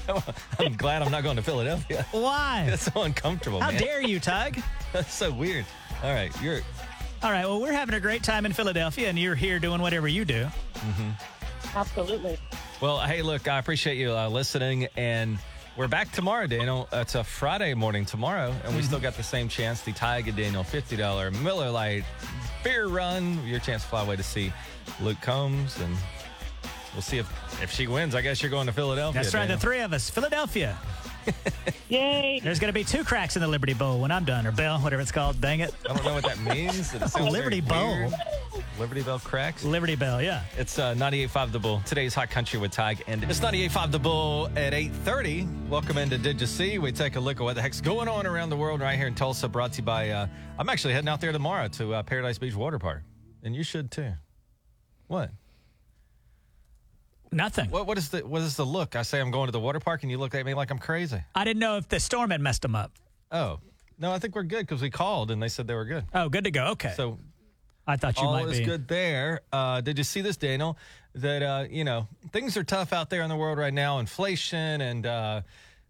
have- I'm glad I'm not going to Philadelphia. Why? That's so uncomfortable, How man. dare you, Tige? That's so weird. All right, you're All right, well, we're having a great time in Philadelphia, and you're here doing whatever you do. Absolutely. well. Hey, look, I appreciate you uh, listening, and we're back tomorrow, Daniel. It's a Friday morning tomorrow, and we still got the same chance. The Tige and Daniel fifty dollar Miller Lite beer run. Your chance to fly away to see Luke Combs, and we'll see if if she wins. I guess you're going to Philadelphia. That's right, the three of us. Philadelphia. Yay! There's going to be two cracks in the Liberty Bowl when I'm done, or Bell, whatever it's called. Dang it. I don't know what that means. It sounds Liberty very Bowl. weird. Liberty Bell cracks. Liberty Bell, yeah. It's uh, 98.5 The Bull. Today's Hot Country with Tige. And it's 98.5 The Bull at 8.30. Welcome into Did You See? We take a look at what the heck's going on around the world right here in Tulsa, brought to you by... Uh, I'm actually heading out there tomorrow to uh, Paradise Beach Water Park. And you should too. What? Nothing. What, what, is the, what is the look? I say I'm going to the water park and you look at me like I'm crazy. I didn't know if the storm had messed them up. Oh, no, I think we're good because we called and they said they were good. Oh, good to go. Okay. So I thought you all might is be. good there. Uh, did you see this, Daniel? That uh, you know things are tough out there in the world right now, inflation and. Uh,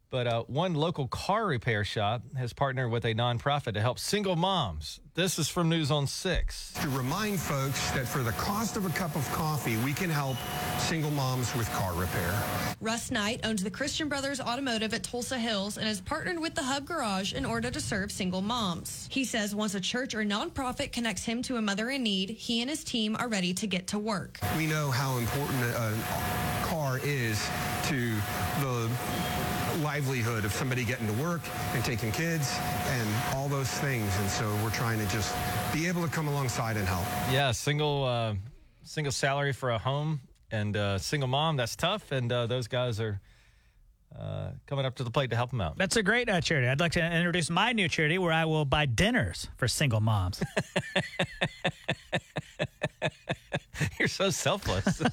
but uh, one local car repair shop has partnered with a nonprofit to help single moms. This is from News on Six. to remind folks that for the cost of a cup of coffee, we can help single moms with car repair. Russ Knight owns the Christian Brothers Automotive at Tulsa Hills and has partnered with the Hub Garage in order to serve single moms. He says once a church or nonprofit connects him to a mother in need, he and his team are ready to get to work. We know how important a car is to the livelihood of somebody getting to work and taking kids and all those things. And so we're trying to just be able to come alongside and help. Yeah, single uh, single salary for a home and uh, single mom. That's tough, and uh, those guys are uh, coming up to the plate to help them out. That's a great uh, charity. I'd like to introduce my new charity where I will buy dinners for single moms. You're so selfless.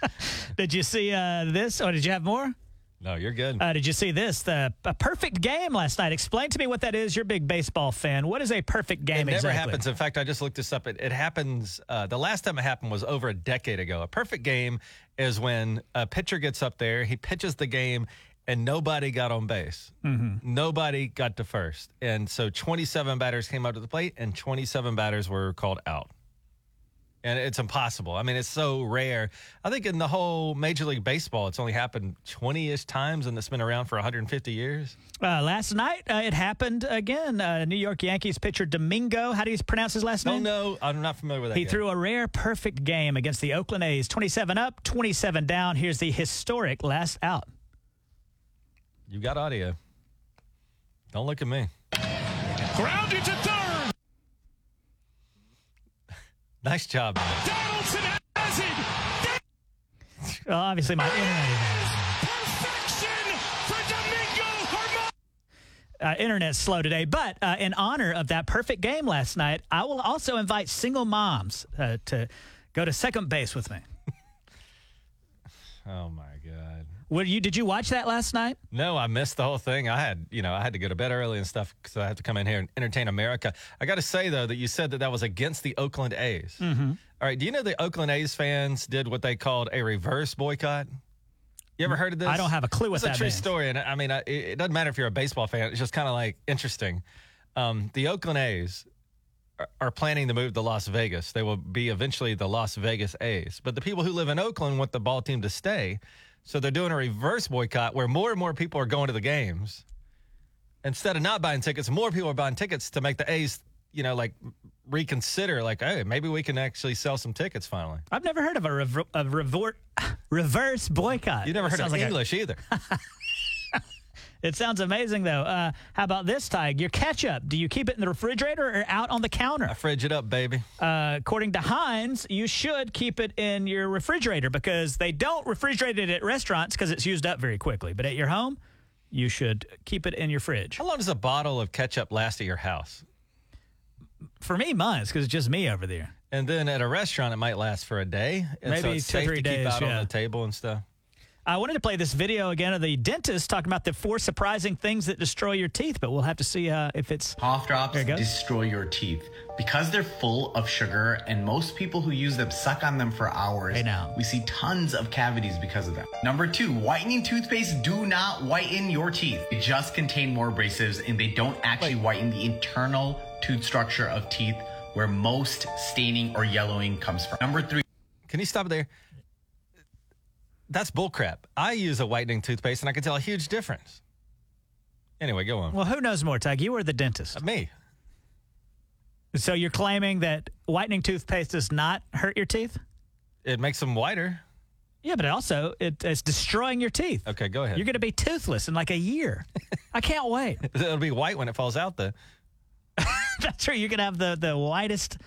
did you see uh, this? Or did you have more? No, you're good. Uh, did you see this? The a perfect game last night. Explain to me what that is. You're a big baseball fan. What is a perfect game It never exactly? happens. In fact, I just looked this up. It, it happens. Uh, the last time it happened was over a decade ago. A perfect game is when a pitcher gets up there, he pitches the game, and nobody got on base. Mm-hmm. Nobody got to first, and so 27 batters came up to the plate, and 27 batters were called out. And it's impossible. I mean, it's so rare. I think in the whole Major League Baseball, it's only happened 20 ish times, and it's been around for 150 years. Uh, last night, uh, it happened again. Uh, New York Yankees pitcher Domingo, how do you pronounce his last Don't name? know. I'm not familiar with that. He guy. threw a rare perfect game against the Oakland A's. 27 up, 27 down. Here's the historic last out. You've got audio. Don't look at me. Grounded to third. Nice job. Donaldson has it. Well, obviously, my internet is Perfection for Domingo uh, internet's slow today. But uh, in honor of that perfect game last night, I will also invite single moms uh, to go to second base with me. Oh my Would you? Did you watch that last night? No, I missed the whole thing. I had, you know, I had to go to bed early and stuff because I had to come in here and entertain America. I got to say though that you said that that was against the Oakland A's. Mm-hmm. right. Do you know the Oakland A's fans did what they called a reverse boycott? You ever heard of this? I don't have a clue what it's that a true means. story, and I mean, I- it, doesn't matter if you're a baseball fan. It's just kind of like interesting. Um, the Oakland A's are planning to move to Las Vegas. They will be eventually the Las Vegas A's. But the people who live in Oakland want the ball team to stay, so they're doing a reverse boycott where more and more people are going to the games. Instead of not buying tickets, more people are buying tickets to make the A's, you know, like reconsider, like, hey, maybe we can actually sell some tickets finally. I've never heard of a, rever- a revor- reverse boycott. You've never heard sounds of like a- English either. it sounds amazing, though. Uh, how about this, Tige? Your ketchup, do you keep it in the refrigerator or out on the counter? I fridge it up, baby. Uh, according to Heinz, you should keep it in your refrigerator because they don't refrigerate it at restaurants because it's used up very quickly. But at your home, you should keep it in your fridge. How long does a bottle of ketchup last at your house? For me, months because it's just me over there. And then at a restaurant, it might last for a day. And so Maybe it's two, safe three to days, keep out yeah. on the table and stuff. I wanted to play this video again of the dentist talking about the four surprising things that destroy your teeth, but we'll have to see uh, if it's. Cough drops There you destroy your teeth because they're full of sugar, and most people who use them suck on them for hours. Hey, now. We see tons of cavities because of them. Number two, whitening toothpaste do not whiten your teeth. They just contain more abrasives, and they don't actually whiten the internal tooth structure of teeth where most staining or yellowing comes from. Number three, Can you stop there? That's bullcrap. I use a whitening toothpaste and I can tell a huge difference. Anyway, go on. Well, who knows more, Tige? You were the dentist. Me. So you're claiming that whitening toothpaste does not hurt your teeth? It makes them whiter. Yeah, but it also it, it's destroying your teeth. Okay, go ahead. You're going to be toothless in like a year. I can't wait. It'll be white when it falls out, though. That's true. You're going to have the the whitest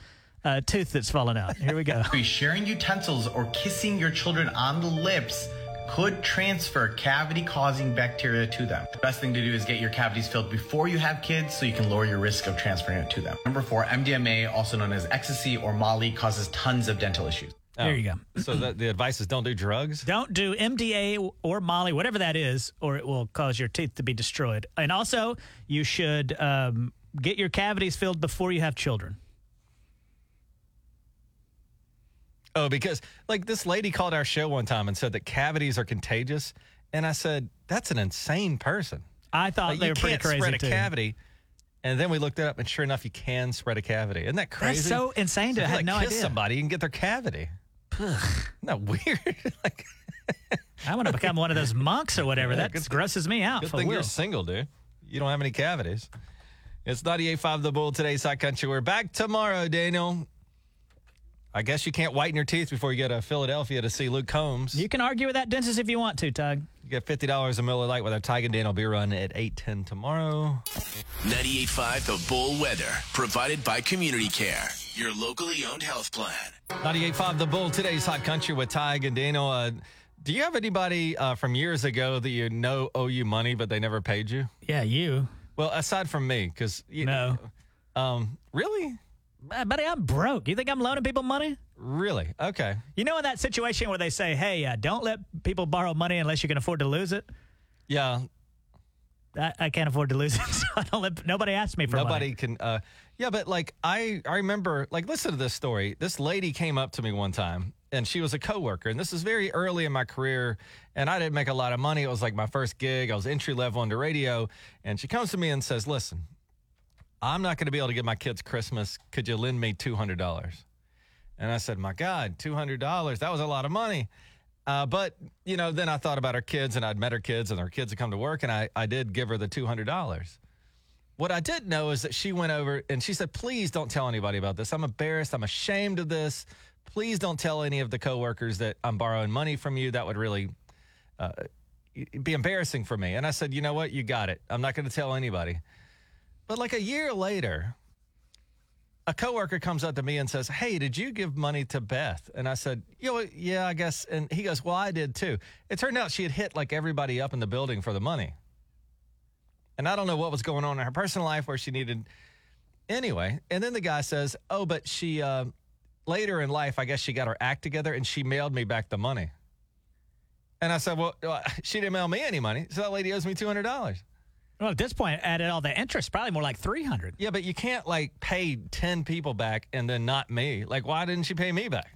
uh, tooth that's fallen out. Here we go. Sharing utensils or kissing your children on the lips could transfer cavity causing bacteria to them. The best thing to do is get your cavities filled before you have kids so you can lower your risk of transferring it to them. Number four, MDMA, also known as ecstasy or Molly, causes tons of dental issues. There you go. So the, the advice is don't do drugs. Don't do MDA or Molly, whatever that is, or it will cause your teeth to be destroyed. And also, you should um, get your cavities filled before you have children. Oh, because like this lady called our show one time and said that cavities are contagious, and I said that's an insane person. I thought Like, they were pretty crazy spread a too. cavity, and then we looked it up, and sure enough, you can spread a cavity. Isn't that crazy? That's so insane to So have like, no kiss idea. somebody, you can get their cavity. Isn't that weird? like, I want to become one of those monks or whatever. Yeah, that grosses me out. Good thing you're single, dude. You don't have any cavities. It's 98.5 The Bull today's Hot Country. We're back tomorrow, Daniel. I guess you can't whiten your teeth before you go to Philadelphia to see Luke Combs. You can argue with that dentist if you want to, Tige. You get $50 a Miller Lite with our Tige and Daniel beer run at 810 tomorrow. 98.5 The Bull Weather, provided by Community Care, your locally owned health plan. 98.5 The Bull, today's Hot Country with Tige and Daniel. Uh, do you have anybody uh, from years ago that you know owe you money but they never paid you? Yeah, you. Well, aside from me, because you No. Um, really? Uh, buddy, I'm broke. You think I'm loaning people money? Really? Okay. You know, in that situation where they say, hey, uh, don't let people borrow money unless you can afford to lose it? Yeah. I, I can't afford to lose it, so I don't let, nobody asks me for Nobody money. can. Uh, yeah, but like I, I remember. Like, listen to this story. This lady came up to me one time, and she was a coworker, and this is very early in my career, and I didn't make a lot of money. It was like my first gig. I was entry level into radio, and she comes to me and says, "Listen, I'm not going to be able to give my kids Christmas. Could you lend me two hundred dollars?" And I said, "My God, two hundred dollars? That was a lot of money." Uh, but you know, then I thought about her kids, and I'd met her kids, and her kids had come to work, and I, I did give her the two hundred dollars. What I didn't know is that she went over and she said, "Please don't tell anybody about this. I'm embarrassed. I'm ashamed of this. Please don't tell any of the coworkers that I'm borrowing money from you. That would really uh, be embarrassing for me." And I said, "You know what? You got it. I'm not going to tell anybody." But like a year later, a coworker comes up to me and says, "Hey, did you give money to Beth?" And I said, "You know, yeah, I guess." And he goes, "Well, I did too." It turned out she had hit like everybody up in the building for the money. And I don't know what was going on in her personal life where she needed anyway. And then the guy says, "Oh, but she uh, later in life, I guess she got her act together and she mailed me back the money." And I said, "Well, uh, she didn't mail me any money, so that lady owes me two hundred dollars." Well, at this point, added all the interest, probably more like 300 Yeah, but you can't like pay ten people back and then not me. Like, why didn't she pay me back?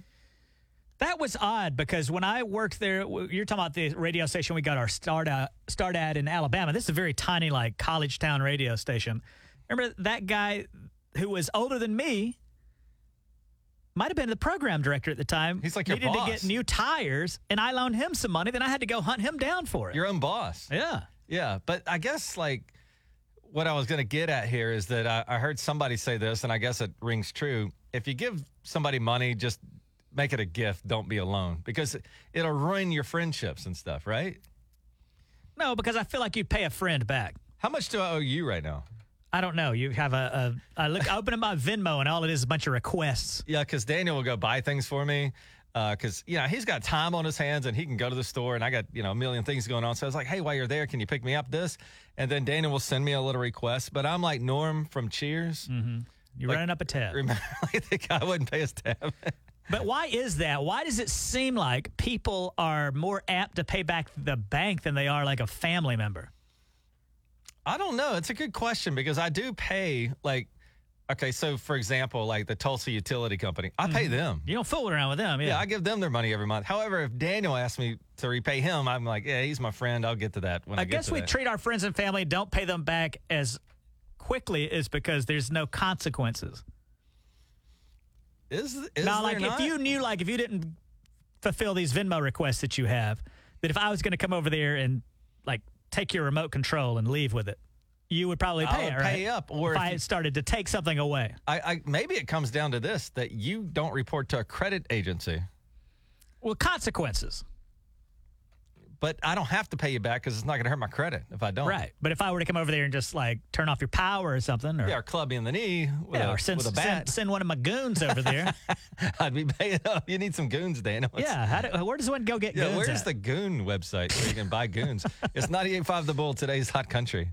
That was odd because when I worked there, you're talking about the radio station we got our start at, start at in Alabama. This is a very tiny, like college town radio station. Remember that guy who was older than me? Might have been the program director at the time. He's like your needed to get new tires, and I loaned him some money. Then I had to go hunt him down for it. Your own boss. yeah. Yeah, but I guess like what I was going to get at here is that I, I heard somebody say this, and I guess it rings true. If you give somebody money, just make it a gift. Don't be a loan because it'll ruin your friendships and stuff, right? No, because I feel like you'd pay a friend back. How much do I owe you right now? I don't know. You have a, a I look I open up my Venmo and all it is is a bunch of requests. Yeah, because Daniel will go buy things for me. Uh, because you know he's got time on his hands and he can go to the store and I got you know a million things going on. So I was like, hey, while you're there, can you pick me up this? And then Daniel will send me a little request. But I'm like Norm from Cheers. Mm-hmm. You're Like, running up a tab. Remember, like the guy wouldn't pay his tab. But why is that? Why does it seem like people are more apt to pay back the bank than they are like a family member? I don't know. It's a good question because I do pay like okay, so for example, like the Tulsa Utility Company, I pay mm-hmm. them. You don't fool around with them, yeah. Yeah, I give them their money every month. However, if Daniel asks me to repay him, I'm like, yeah, he's my friend. I'll get to that when I, I get guess to we that. treat our friends and family, don't pay them back as quickly is because there's no consequences. is is now, there like not? if you knew, like if you didn't fulfill these Venmo requests that you have, that if I was going to come over there and like take your remote control and leave with it, you would probably pay it, right? pay up, or if if I started to take something away. I, I maybe it comes down to this that you don't report to a credit agency. Well, consequences. but I don't have to pay you back because it's not going to hurt my credit if I don't. Right. But if I were to come over there and just like turn off your power or something, or Yeah, or club you in the knee with, yeah, a, or send, with a bat. send one of my goons over there. I'd be paying up. You need some goons. It's- yeah. Do, where does one go get Yeah, goons? where's at? the goon website where you can buy goons? it's 98.5 The Bull, today's hot country.